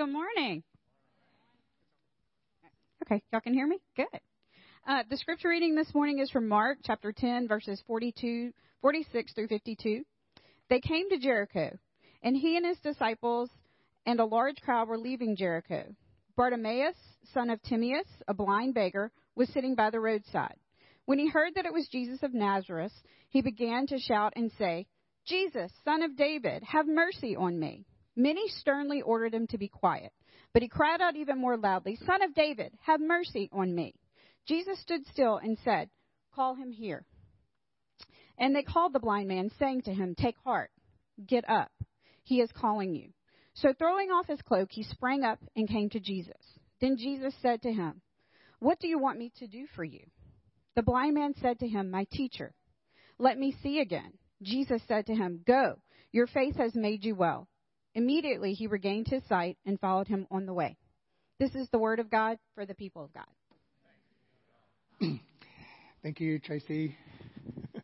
Good morning. Okay, y'all can hear me? Good. Uh, the scripture reading this morning is from Mark chapter 10, verses 42, 46 through 52. They came to Jericho, and he and his disciples and a large crowd were leaving Jericho. Bartimaeus, son of Timaeus, a blind beggar, was sitting by the roadside. When he heard that it was Jesus of Nazareth, he began to shout and say, Jesus, son of David, have mercy on me. Many sternly ordered him to be quiet, but he cried out even more loudly, Son of David, have mercy on me. Jesus stood still and said, Call him here. And they called the blind man, saying to him, Take heart, get up. He is calling you. So throwing off his cloak, he sprang up and came to Jesus. Then Jesus said to him, What do you want me to do for you? The blind man said to him, My teacher, let me see again. Jesus said to him, Go, your faith has made you well. Immediately he regained his sight and followed him on the way. This is the word of God for the people of God. Thank you, Tracy.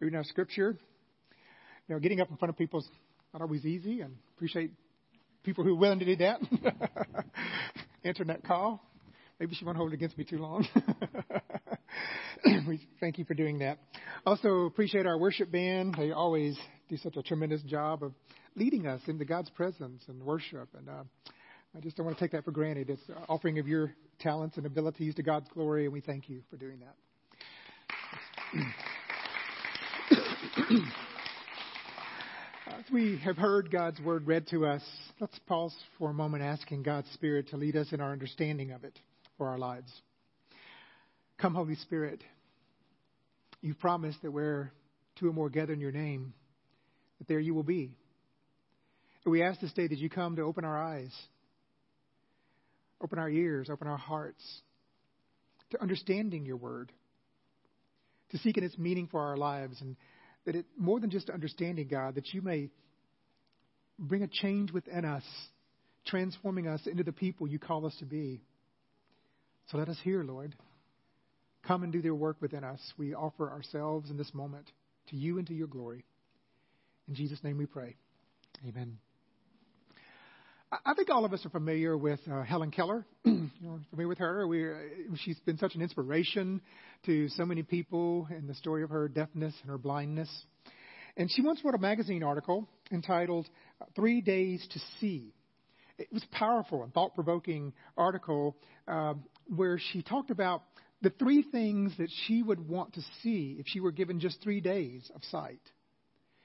Reading our scripture. You know, getting up in front of people is not always easy, and appreciate people who are willing to do that. That call. Maybe she won't hold it against me too long. we thank you for doing that. Also appreciate our worship band. They always do such a tremendous job of leading us into God's presence and worship. And uh, I just don't want to take that for granted. It's offering of your talents and abilities to God's glory, and we thank you for doing that. As we have heard God's word read to us, let's pause for a moment asking God's Spirit to lead us in our understanding of it for our lives. Come, Holy Spirit. You've promised that where two or more gather in your name, that there you will be. We ask this day that you come to open our eyes, open our ears, open our hearts to understanding your word, to seeking its meaning for our lives, and that it more than just understanding God, that you may bring a change within us, transforming us into the people you call us to be. So let us hear, Lord. Come and do your work within us. We offer ourselves in this moment to you and to your glory. In Jesus' name we pray. Amen. I think all of us are familiar with uh, Helen Keller. you know, familiar with her? We, uh, she's been such an inspiration to so many people in the story of her deafness and her blindness. And she once wrote a magazine article entitled Three Days to See. It was a powerful and thought provoking article uh, where she talked about the three things that she would want to see if she were given just three days of sight.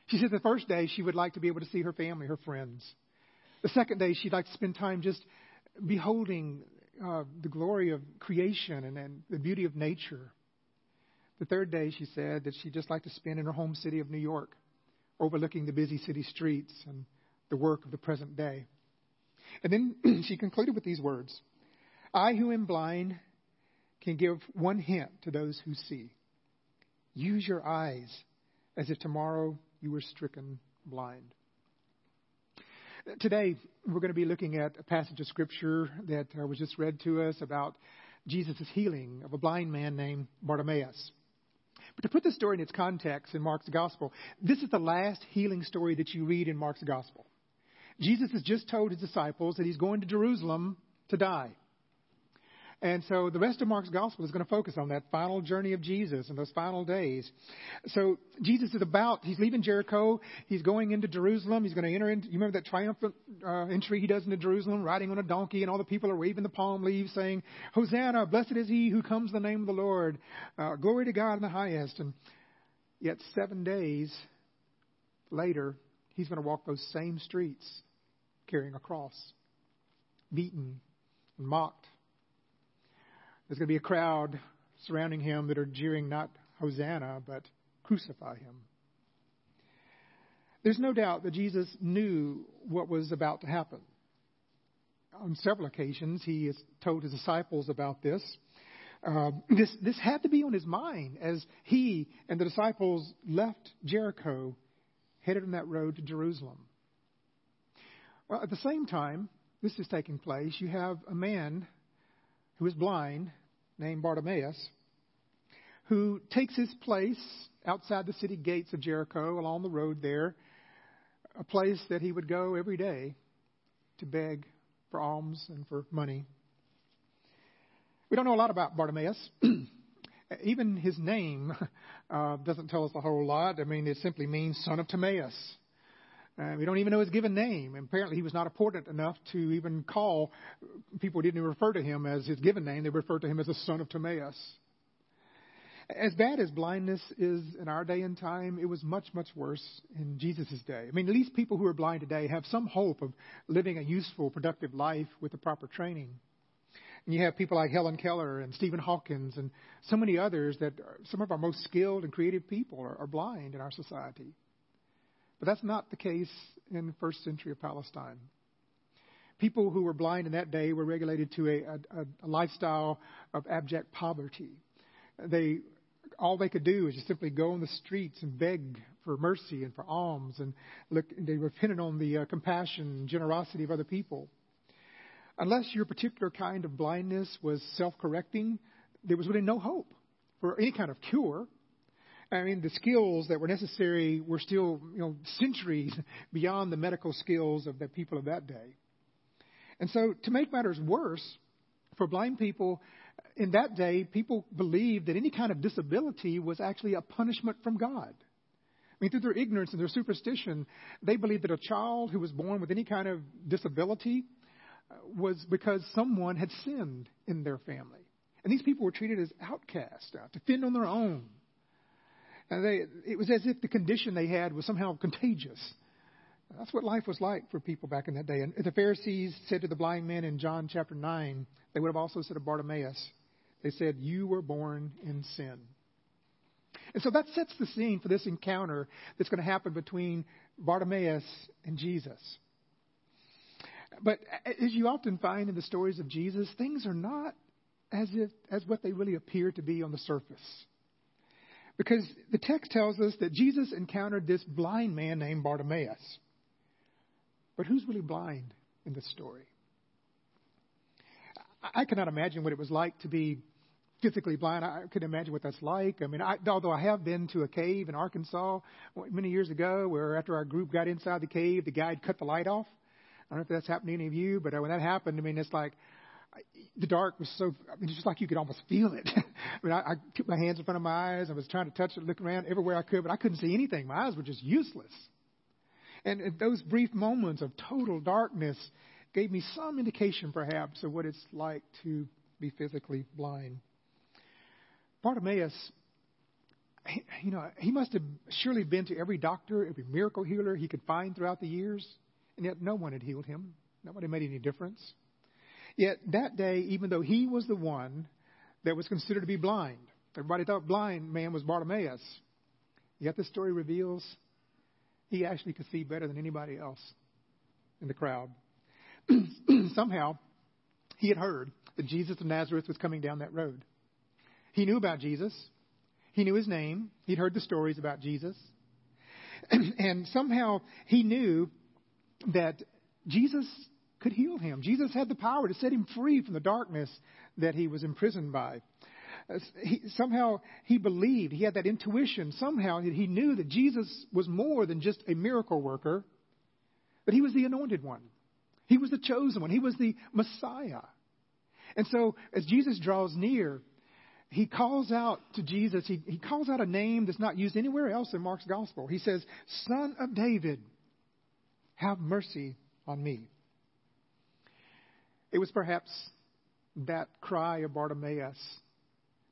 She said the first day she would like to be able to see her family, her friends. The second day she'd like to spend time just beholding uh, the glory of creation and, and the beauty of nature. The third day she said that she'd just like to spend in her home city of New York, overlooking the busy city streets and the work of the present day. And then she concluded with these words I, who am blind, can give one hint to those who see. Use your eyes as if tomorrow you were stricken blind. Today, we're going to be looking at a passage of Scripture that uh, was just read to us about Jesus' healing of a blind man named Bartimaeus. But to put this story in its context in Mark's Gospel, this is the last healing story that you read in Mark's Gospel. Jesus has just told his disciples that he's going to Jerusalem to die. And so the rest of Mark's gospel is going to focus on that final journey of Jesus and those final days. So Jesus is about, he's leaving Jericho. He's going into Jerusalem. He's going to enter into, you remember that triumphant uh, entry he does into Jerusalem, riding on a donkey, and all the people are waving the palm leaves saying, Hosanna, blessed is he who comes in the name of the Lord. Uh, glory to God in the highest. And yet seven days later, he's going to walk those same streets carrying a cross, beaten and mocked there's going to be a crowd surrounding him that are jeering not Hosanna, but crucify him. There's no doubt that Jesus knew what was about to happen. On several occasions, he has told his disciples about this. Uh, this, this had to be on his mind as he and the disciples left Jericho, headed on that road to Jerusalem. Well, at the same time, this is taking place, you have a man who is blind, named Bartimaeus, who takes his place outside the city gates of Jericho along the road there, a place that he would go every day to beg for alms and for money. We don't know a lot about Bartimaeus. Even his name uh, doesn't tell us a whole lot. I mean, it simply means son of Timaeus. Uh, we don't even know his given name. And apparently, he was not important enough to even call. People didn't even refer to him as his given name. They referred to him as the son of Timaeus. As bad as blindness is in our day and time, it was much, much worse in Jesus' day. I mean, at least people who are blind today have some hope of living a useful, productive life with the proper training. And you have people like Helen Keller and Stephen Hawkins and so many others that are, some of our most skilled and creative people are, are blind in our society. But that's not the case in the first century of Palestine. People who were blind in that day were regulated to a, a, a lifestyle of abject poverty. They all they could do is just simply go on the streets and beg for mercy and for alms, and look. They depended on the uh, compassion and generosity of other people. Unless your particular kind of blindness was self-correcting, there was really no hope for any kind of cure. I mean, the skills that were necessary were still, you know, centuries beyond the medical skills of the people of that day. And so, to make matters worse, for blind people, in that day, people believed that any kind of disability was actually a punishment from God. I mean, through their ignorance and their superstition, they believed that a child who was born with any kind of disability uh, was because someone had sinned in their family. And these people were treated as outcasts, uh, to fend on their own. And they, it was as if the condition they had was somehow contagious. That's what life was like for people back in that day. And the Pharisees said to the blind men in John chapter 9, they would have also said of Bartimaeus, they said, You were born in sin. And so that sets the scene for this encounter that's going to happen between Bartimaeus and Jesus. But as you often find in the stories of Jesus, things are not as if as what they really appear to be on the surface. Because the text tells us that Jesus encountered this blind man named Bartimaeus. But who's really blind in this story? I cannot imagine what it was like to be physically blind. I could imagine what that's like. I mean, I, although I have been to a cave in Arkansas many years ago, where after our group got inside the cave, the guide cut the light off. I don't know if that's happened to any of you, but uh, when that happened, I mean, it's like the dark was so. I mean, just like you could almost feel it. I mean, I, I put my hands in front of my eyes. I was trying to touch it, look around everywhere I could, but I couldn't see anything. My eyes were just useless. And those brief moments of total darkness gave me some indication, perhaps, of what it's like to be physically blind. Bartimaeus, you know, he must have surely been to every doctor, every miracle healer he could find throughout the years, and yet no one had healed him. Nobody made any difference. Yet that day, even though he was the one that was considered to be blind, everybody thought blind man was Bartimaeus. Yet the story reveals he actually could see better than anybody else in the crowd. Somehow, he had heard that Jesus of Nazareth was coming down that road. He knew about Jesus. He knew his name. He'd heard the stories about Jesus. and somehow he knew that Jesus could heal him. Jesus had the power to set him free from the darkness that he was imprisoned by. Uh, he, somehow he believed, he had that intuition. Somehow he knew that Jesus was more than just a miracle worker, but he was the anointed one. He was the chosen one. He was the Messiah. And so as Jesus draws near, he calls out to Jesus, he, he calls out a name that's not used anywhere else in Mark's gospel. He says, Son of David, have mercy on me. It was perhaps that cry of Bartimaeus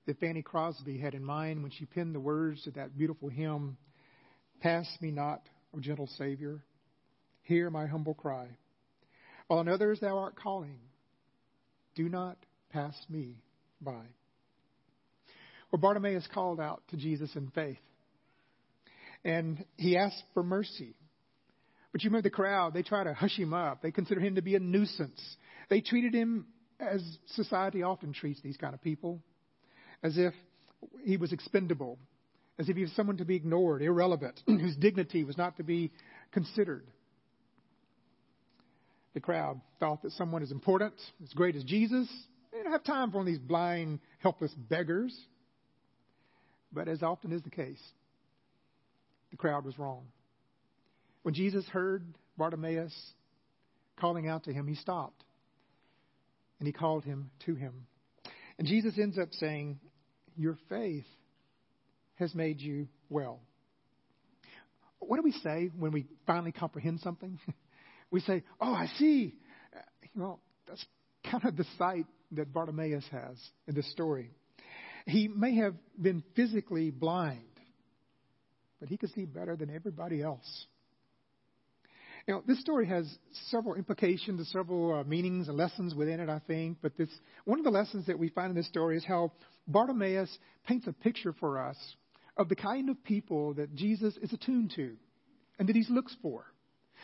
that Fanny Crosby had in mind when she penned the words to that beautiful hymn, Pass me not, O gentle Savior, hear my humble cry. While on others thou art calling, do not pass me by. Well, Bartimaeus called out to Jesus in faith, and he asked for mercy. But you remember the crowd, they try to hush him up. They consider him to be a nuisance. They treated him as society often treats these kind of people as if he was expendable, as if he was someone to be ignored, irrelevant, whose dignity was not to be considered. The crowd thought that someone as important, as great as Jesus, they didn't have time for these blind, helpless beggars. But as often is the case, the crowd was wrong. When Jesus heard Bartimaeus calling out to him, he stopped and he called him to him. And Jesus ends up saying, Your faith has made you well. What do we say when we finally comprehend something? we say, Oh, I see. Well, that's kind of the sight that Bartimaeus has in this story. He may have been physically blind, but he could see better than everybody else. Know, this story has several implications several uh, meanings and lessons within it, I think. But this, one of the lessons that we find in this story is how Bartimaeus paints a picture for us of the kind of people that Jesus is attuned to and that he looks for.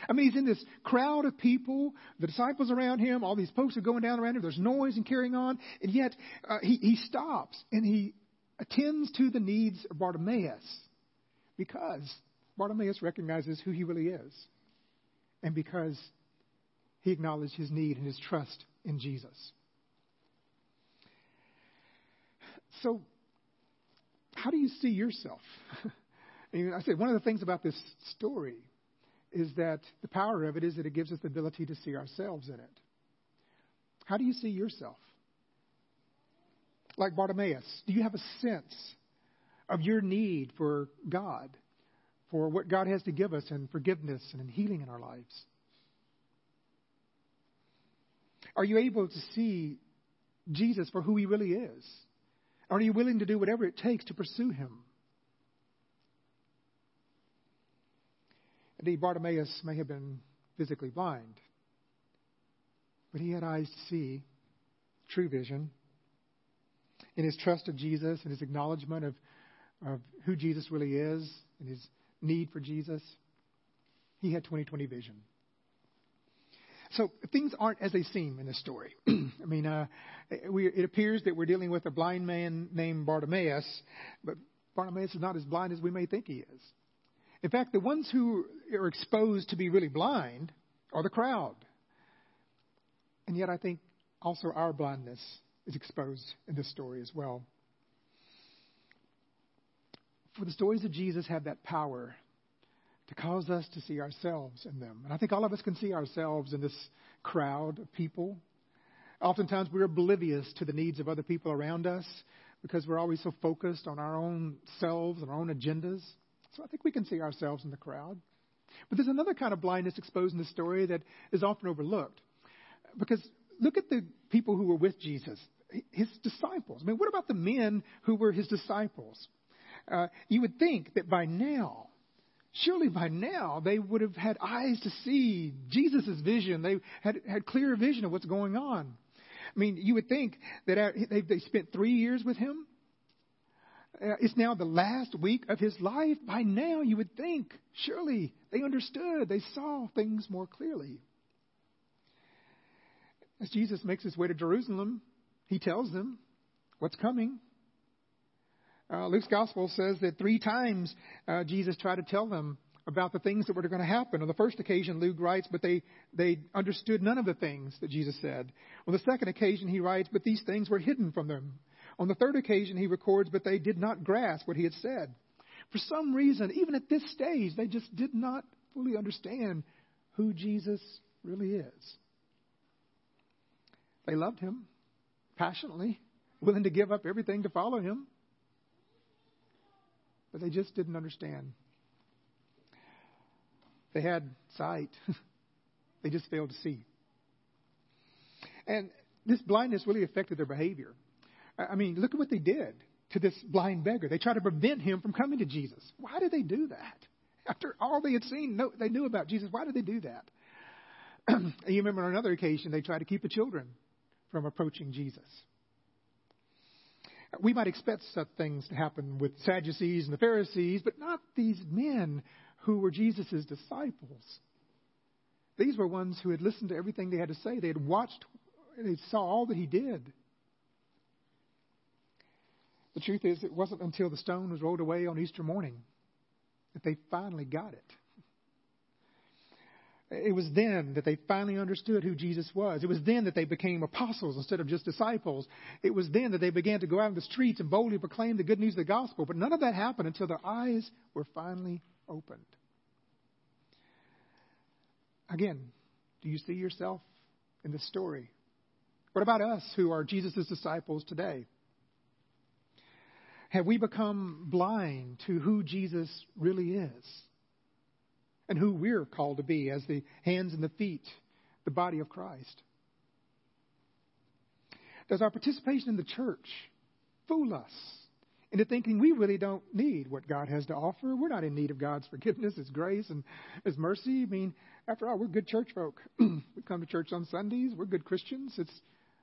I mean, he's in this crowd of people, the disciples around him, all these folks are going down around him, there's noise and carrying on, and yet uh, he, he stops and he attends to the needs of Bartimaeus because Bartimaeus recognizes who he really is and because he acknowledged his need and his trust in Jesus. So, how do you see yourself? I, mean, I said one of the things about this story is that the power of it is that it gives us the ability to see ourselves in it. How do you see yourself? Like Bartimaeus, do you have a sense of your need for God? For what God has to give us in forgiveness and in healing in our lives? Are you able to see Jesus for who he really is? Are you willing to do whatever it takes to pursue him? Indeed, Bartimaeus may have been physically blind, but he had eyes to see, true vision. In his trust of Jesus and his acknowledgement of, of who Jesus really is and his need for Jesus, he had 2020 vision. So things aren't as they seem in this story. I mean, uh, we, it appears that we're dealing with a blind man named Bartimaeus, but Bartimaeus is not as blind as we may think he is. In fact, the ones who are exposed to be really blind are the crowd. And yet, I think also our blindness is exposed in this story as well. For the stories of Jesus have that power to cause us to see ourselves in them. And I think all of us can see ourselves in this crowd of people. Oftentimes we're oblivious to the needs of other people around us because we're always so focused on our own selves and our own agendas. So I think we can see ourselves in the crowd. But there's another kind of blindness exposed in the story that is often overlooked. Because look at the people who were with Jesus, his disciples. I mean, what about the men who were his disciples? Uh, you would think that by now, surely by now, they would have had eyes to see Jesus' vision. They had had clear vision of what's going on. I mean, you would think that they, they spent three years with him. Uh, it's now the last week of his life. By now, you would think, surely they understood. They saw things more clearly. As Jesus makes his way to Jerusalem, he tells them what's coming. Uh, Luke's gospel says that three times uh, Jesus tried to tell them about the things that were going to happen. On the first occasion, Luke writes, but they, they understood none of the things that Jesus said. On the second occasion, he writes, but these things were hidden from them. On the third occasion, he records, but they did not grasp what he had said. For some reason, even at this stage, they just did not fully understand who Jesus really is. They loved him passionately, willing to give up everything to follow him but they just didn't understand. They had sight, they just failed to see. And this blindness really affected their behavior. I mean, look at what they did to this blind beggar. They tried to prevent him from coming to Jesus. Why did they do that? After all they had seen, no, they knew about Jesus. Why did they do that? you remember on another occasion, they tried to keep the children from approaching Jesus. We might expect such things to happen with Sadducees and the Pharisees, but not these men who were Jesus' disciples. These were ones who had listened to everything they had to say. They had watched, they saw all that he did. The truth is, it wasn't until the stone was rolled away on Easter morning that they finally got it. It was then that they finally understood who Jesus was. It was then that they became apostles instead of just disciples. It was then that they began to go out in the streets and boldly proclaim the good news of the gospel. But none of that happened until their eyes were finally opened. Again, do you see yourself in this story What about us who are Jesus' disciples today? Have we become blind to who Jesus really is and who we're called to be as the hands and the feet, the body of Christ? Does our participation in the church fool us into thinking we really don't need what God has to offer? We're not in need of God's forgiveness, His grace, and His mercy. I mean, after all, we're good church folk. we come to church on Sundays. We're good Christians. It's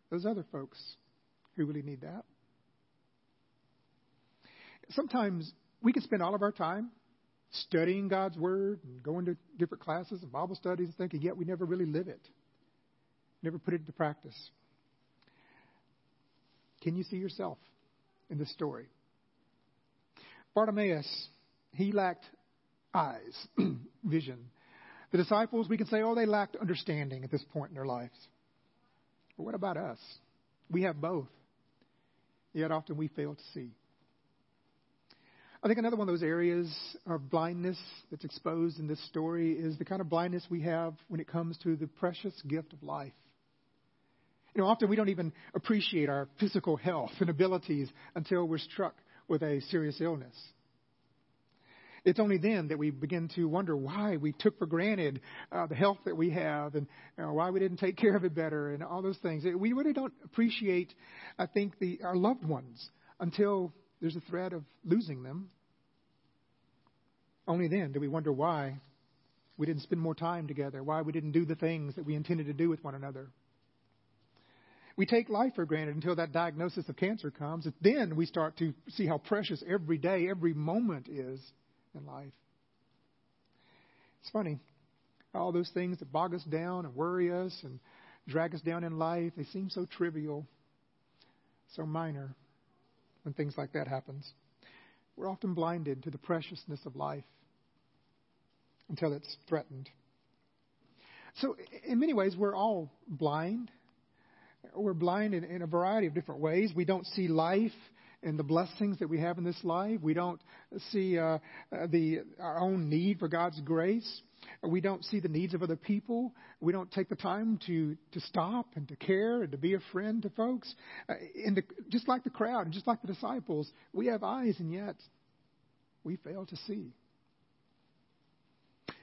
those other folks who really need that. Sometimes we can spend all of our time studying God's Word and going to different classes and Bible studies and thinking, yet we never really live it, never put it into practice. Can you see yourself in this story? Bartimaeus, he lacked eyes, vision. The disciples, we can say, oh, they lacked understanding at this point in their lives. But what about us? We have both. Yet often we fail to see. I think another one of those areas of blindness that's exposed in this story is the kind of blindness we have when it comes to the precious gift of life. You know, often we don't even appreciate our physical health and abilities until we're struck with a serious illness. It's only then that we begin to wonder why we took for granted uh, the health that we have and you know, why we didn't take care of it better and all those things. We really don't appreciate, I think, the, our loved ones until there's a threat of losing them. Only then do we wonder why we didn't spend more time together, why we didn't do the things that we intended to do with one another. We take life for granted until that diagnosis of cancer comes. And then we start to see how precious every day, every moment is in life. It's funny. All those things that bog us down and worry us and drag us down in life, they seem so trivial, so minor when things like that happens. We're often blinded to the preciousness of life until it's threatened. So, in many ways, we're all blind. We're blind in, in, a variety of different ways. We don't see life and the blessings that we have in this life. We don't see uh, uh, the our own need for God's grace. We don't see the needs of other people. We don't take the time to to stop and to care and to be a friend to folks. Uh, and just like the crowd and just like the disciples, we have eyes and yet we fail to see.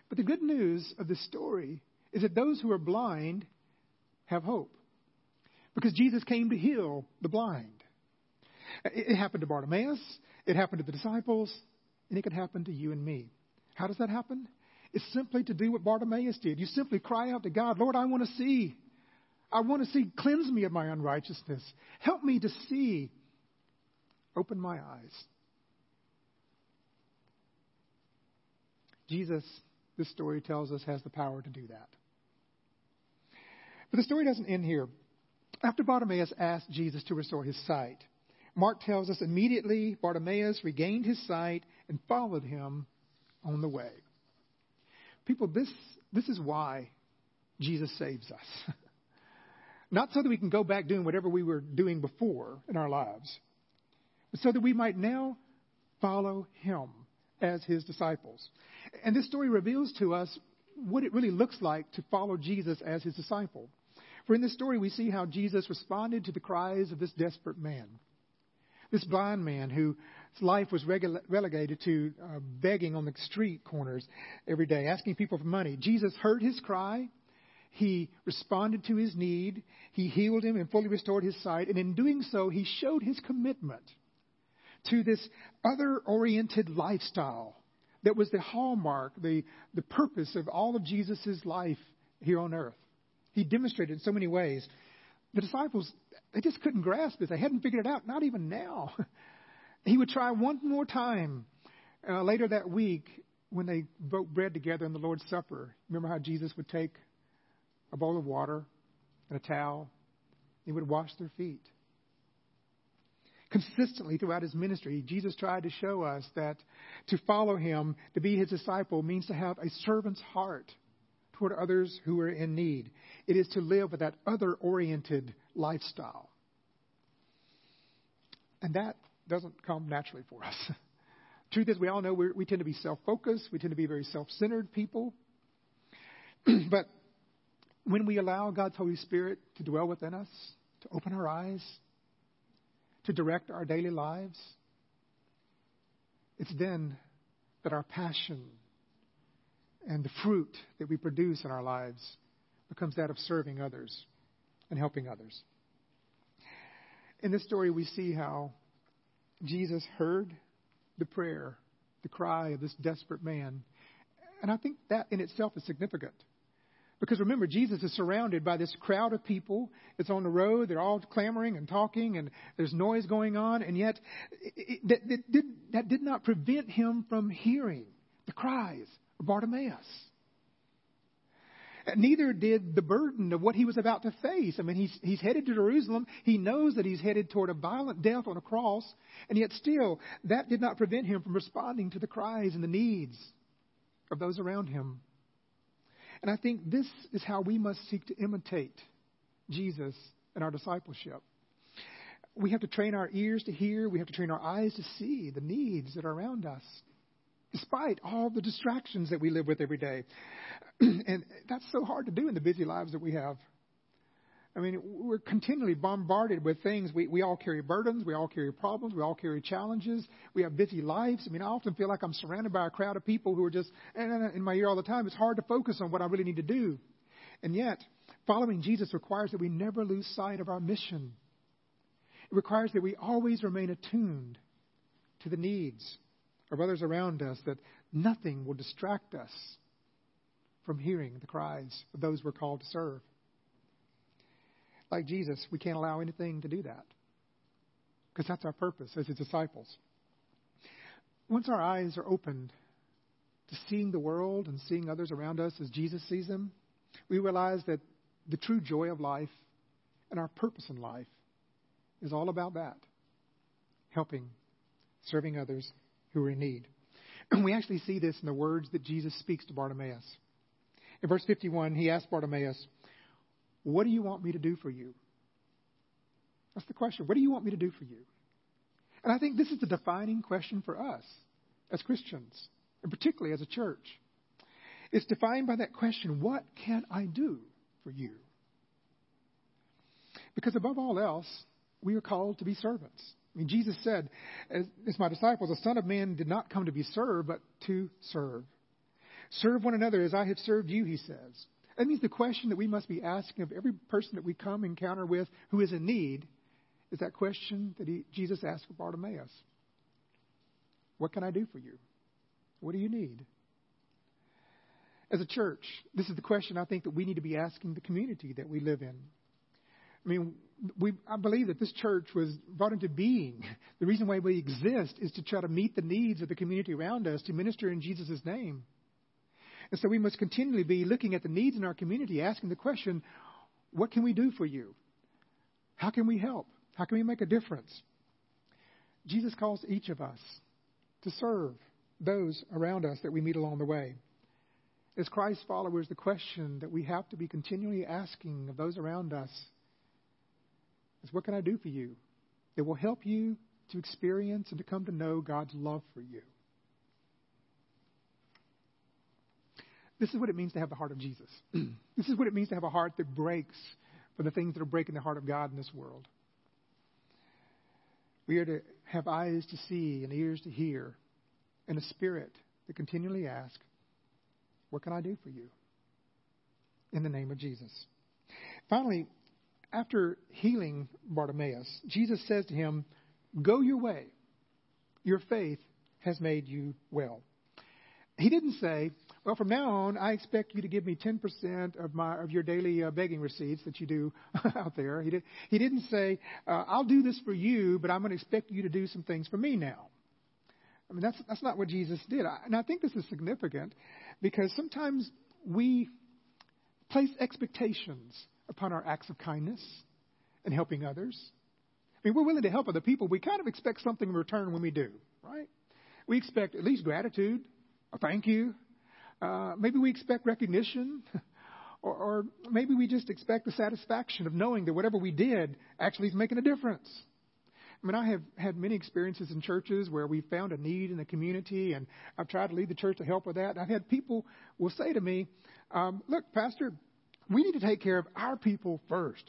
But the good news of this story is that those who are blind have hope. Because Jesus came to heal the blind. It happened to Bartimaeus, it happened to the disciples, and it could happen to you and me. How does that happen? It's simply to do what Bartimaeus did. You simply cry out to God, Lord, I want to see. I want to see. Cleanse me of my unrighteousness. Help me to see. Open my eyes. Jesus, this story tells us, has the power to do that. But the story doesn't end here. After Bartimaeus asked Jesus to restore his sight, Mark tells us immediately Bartimaeus regained his sight and followed him on the way. People, this, this is why Jesus saves us. Not so that we can go back doing whatever we were doing before in our lives, but so that we might now follow him as his disciples. And this story reveals to us what it really looks like to follow Jesus as his disciple. For in this story, we see how Jesus responded to the cries of this desperate man. This blind man whose life was relegated to uh, begging on the street corners every day, asking people for money. Jesus heard his cry. He responded to his need. He healed him and fully restored his sight. And in doing so, he showed his commitment to this other oriented lifestyle that was the hallmark, the, the purpose of all of Jesus' life here on earth. He demonstrated in so many ways. The disciples, they just couldn't grasp this. They hadn't figured it out, not even now. he would try one more time uh, later that week when they broke bread together in the Lord's Supper. Remember how Jesus would take a bowl of water and a towel? He would wash their feet. Consistently throughout his ministry, Jesus tried to show us that to follow him, to be his disciple, means to have a servant's heart toward others who are in need. It is to live with that other oriented lifestyle. And that doesn't come naturally for us. Truth is, we all know we tend to be self focused, we tend to be very self centered people. but when we allow God's Holy Spirit to dwell within us, to open our eyes, to direct our daily lives, it's then that our passion and the fruit that we produce in our lives becomes that of serving others and helping others. In this story, we see how Jesus heard the prayer, the cry of this desperate man. And I think that in itself is significant. Because remember, Jesus is surrounded by this crowd of people. It's on the road. They're all clamoring and talking, and there's noise going on. And yet, it, it, did, that did not prevent him from hearing the cries Bartimaeus. Neither did the burden of what he was about to face. I mean, he's, he's headed to Jerusalem. He knows that he's headed toward a violent death on a cross. And yet, still, that did not prevent him from responding to the cries and the needs of those around him. And I think this is how we must seek to imitate Jesus in our discipleship. We have to train our ears to hear, we have to train our eyes to see the needs that are around us, despite all the distractions that we live with every day. and that's so hard to do in the busy lives that we have. I mean, we're continually bombarded with things. We, we all carry burdens. We all carry problems. We all carry challenges. We have busy lives. I mean, I often feel like I'm surrounded by a crowd of people who are just eh, eh, eh, in my ear all the time. It's hard to focus on what I really need to do. And yet, following Jesus requires that we never lose sight of our mission. It requires that we always remain attuned to the needs of others around us, that nothing will distract us from hearing the cries of those we're called to serve like Jesus, we can't allow anything to do that. Because that's our purpose as his disciples. Once our eyes are opened to seeing the world and seeing others around us as Jesus sees them, we realize that the true joy of life and our purpose in life is all about that helping, serving others who are in need. And we actually see this in the words that Jesus speaks to Bartimaeus. In verse 51, he asks Bartimaeus, what do you want me to do for you? That's the question. What do you want me to do for you? And I think this is the defining question for us as Christians, and particularly as a church. It's defined by that question what can I do for you? Because above all else, we are called to be servants. I mean, Jesus said, as, as my disciples, the Son of Man did not come to be served, but to serve. Serve one another as I have served you, he says. That means the question that we must be asking of every person that we come encounter with who is in need is that question that he, Jesus asked of Bartimaeus What can I do for you? What do you need? As a church, this is the question I think that we need to be asking the community that we live in. I mean, we, I believe that this church was brought into being. The reason why we exist is to try to meet the needs of the community around us, to minister in Jesus' name. And so we must continually be looking at the needs in our community, asking the question, what can we do for you? How can we help? How can we make a difference? Jesus calls each of us to serve those around us that we meet along the way. As Christ followers, the question that we have to be continually asking of those around us is what can I do for you that will help you to experience and to come to know God's love for you? This is what it means to have the heart of Jesus. this is what it means to have a heart that breaks for the things that are breaking the heart of God in this world. We are to have eyes to see and ears to hear and a spirit to continually ask, What can I do for you? In the name of Jesus. Finally, after healing Bartimaeus, Jesus says to him, Go your way. Your faith has made you well. He didn't say, well, from now on, I expect you to give me 10% of my of your daily uh, begging receipts that you do out there. He, did, he didn't say, uh, I'll do this for you, but I'm going to expect you to do some things for me now. I mean, that's, that's not what Jesus did. I, and I think this is significant because sometimes we place expectations upon our acts of kindness and helping others. I mean, we're willing to help other people. We kind of expect something in return when we do, right? We expect at least gratitude, a thank you, uh, maybe we expect recognition, or, or maybe we just expect the satisfaction of knowing that whatever we did actually is making a difference. I mean, I have had many experiences in churches where we found a need in the community, and I've tried to lead the church to help with that. And I've had people will say to me, um, "Look, Pastor, we need to take care of our people first.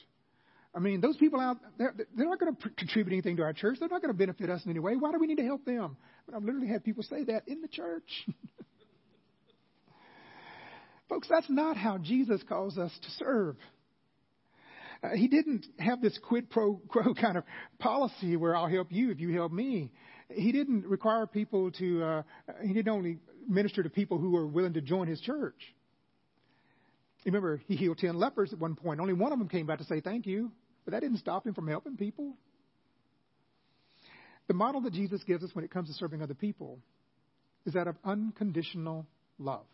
I mean, those people out there, they're not going to contribute anything to our church. They're not going to benefit us in any way. Why do we need to help them? But I've literally had people say that in the church. Folks, that's not how Jesus calls us to serve. Uh, he didn't have this quid pro quo kind of policy where I'll help you if you help me. He didn't require people to, uh, he didn't only minister to people who were willing to join his church. Remember, he healed 10 lepers at one point. Only one of them came back to say thank you, but that didn't stop him from helping people. The model that Jesus gives us when it comes to serving other people is that of unconditional love.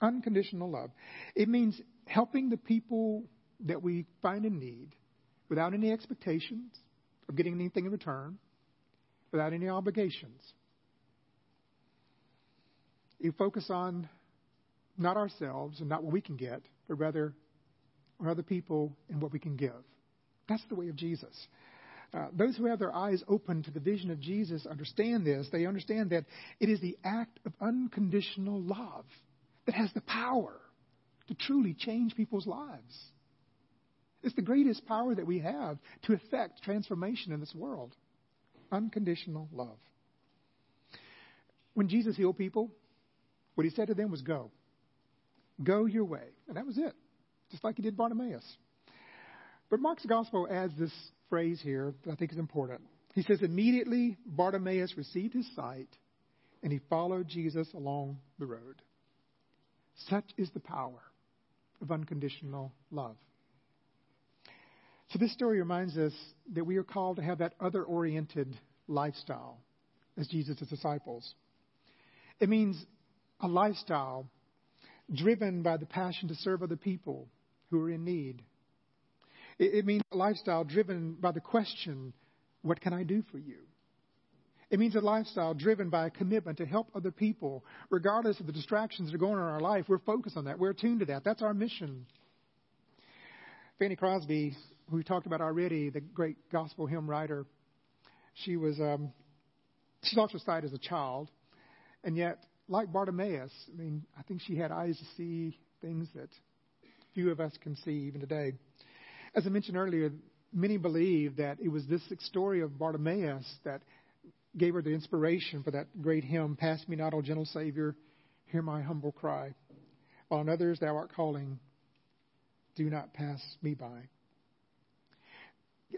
Unconditional love. It means helping the people that we find in need without any expectations of getting anything in return, without any obligations. You focus on not ourselves and not what we can get, but rather on other people and what we can give. That's the way of Jesus. Uh, those who have their eyes open to the vision of Jesus understand this. They understand that it is the act of unconditional love that has the power to truly change people's lives. It's the greatest power that we have to effect transformation in this world. Unconditional love. When Jesus healed people, what he said to them was, Go. Go your way. And that was it, just like he did Bartimaeus. But Mark's gospel adds this phrase here that I think is important. He says, Immediately Bartimaeus received his sight, and he followed Jesus along the road. Such is the power of unconditional love. So, this story reminds us that we are called to have that other oriented lifestyle as Jesus' disciples. It means a lifestyle driven by the passion to serve other people who are in need. It, it means a lifestyle driven by the question, What can I do for you? It means a lifestyle driven by a commitment to help other people, regardless of the distractions that are going on in our life. We're focused on that. We're attuned to that. That's our mission. Fanny Crosby, who we talked about already, the great gospel hymn writer, she was um, she lost her sight as a child, and yet, like Bartimaeus, I mean, I think she had eyes to see things that few of us can see even today. As I mentioned earlier, many believe that it was this story of Bartimaeus that gave her the inspiration for that great hymn, Pass me not, O gentle Savior, hear my humble cry. While on others thou art calling, do not pass me by.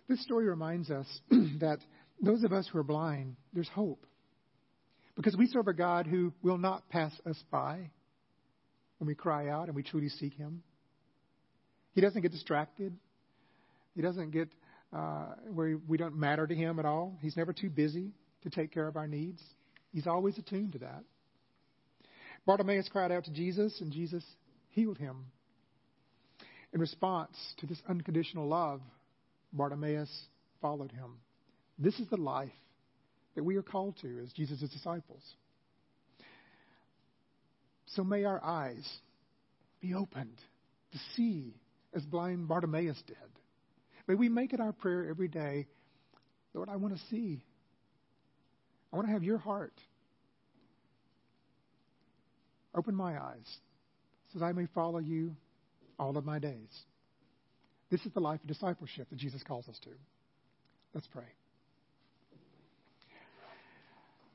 This story reminds us that those of us who are blind, there's hope. Because we serve a God who will not pass us by when we cry out and we truly seek Him. He doesn't get distracted. He doesn't get uh, where we don't matter to Him at all. He's never too busy to take care of our needs. He's always attuned to that. Bartimaeus cried out to Jesus, and Jesus healed him. In response to this unconditional love, Bartimaeus followed him. This is the life that we are called to as Jesus' disciples. So may our eyes be opened to see as blind Bartimaeus did. May we make it our prayer every day Lord, I want to see. I want to have your heart. Open my eyes so that I may follow you all of my days. This is the life of discipleship that Jesus calls us to. Let's pray.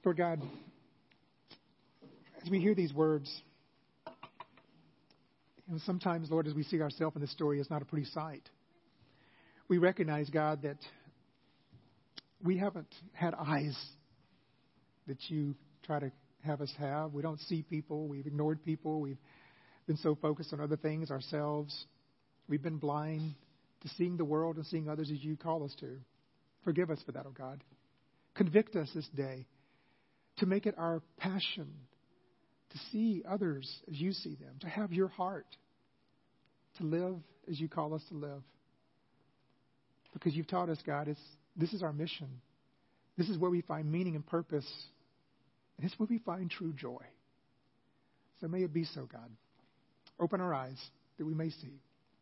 Lord God, as we hear these words, know, sometimes, Lord, as we see ourselves in this story, it's not a pretty sight. We recognize, God, that we haven't had eyes that you try to have us have. We don't see people. We've ignored people. We've been so focused on other things ourselves. We've been blind to seeing the world and seeing others as you call us to. Forgive us for that, O oh God. Convict us this day to make it our passion to see others as you see them, to have your heart, to live as you call us to live. Because you've taught us, God, it's, this is our mission. This is where we find meaning and purpose. And it's where we find true joy. So may it be so, God. Open our eyes that we may see.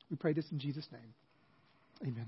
We pray this in Jesus' name. Amen.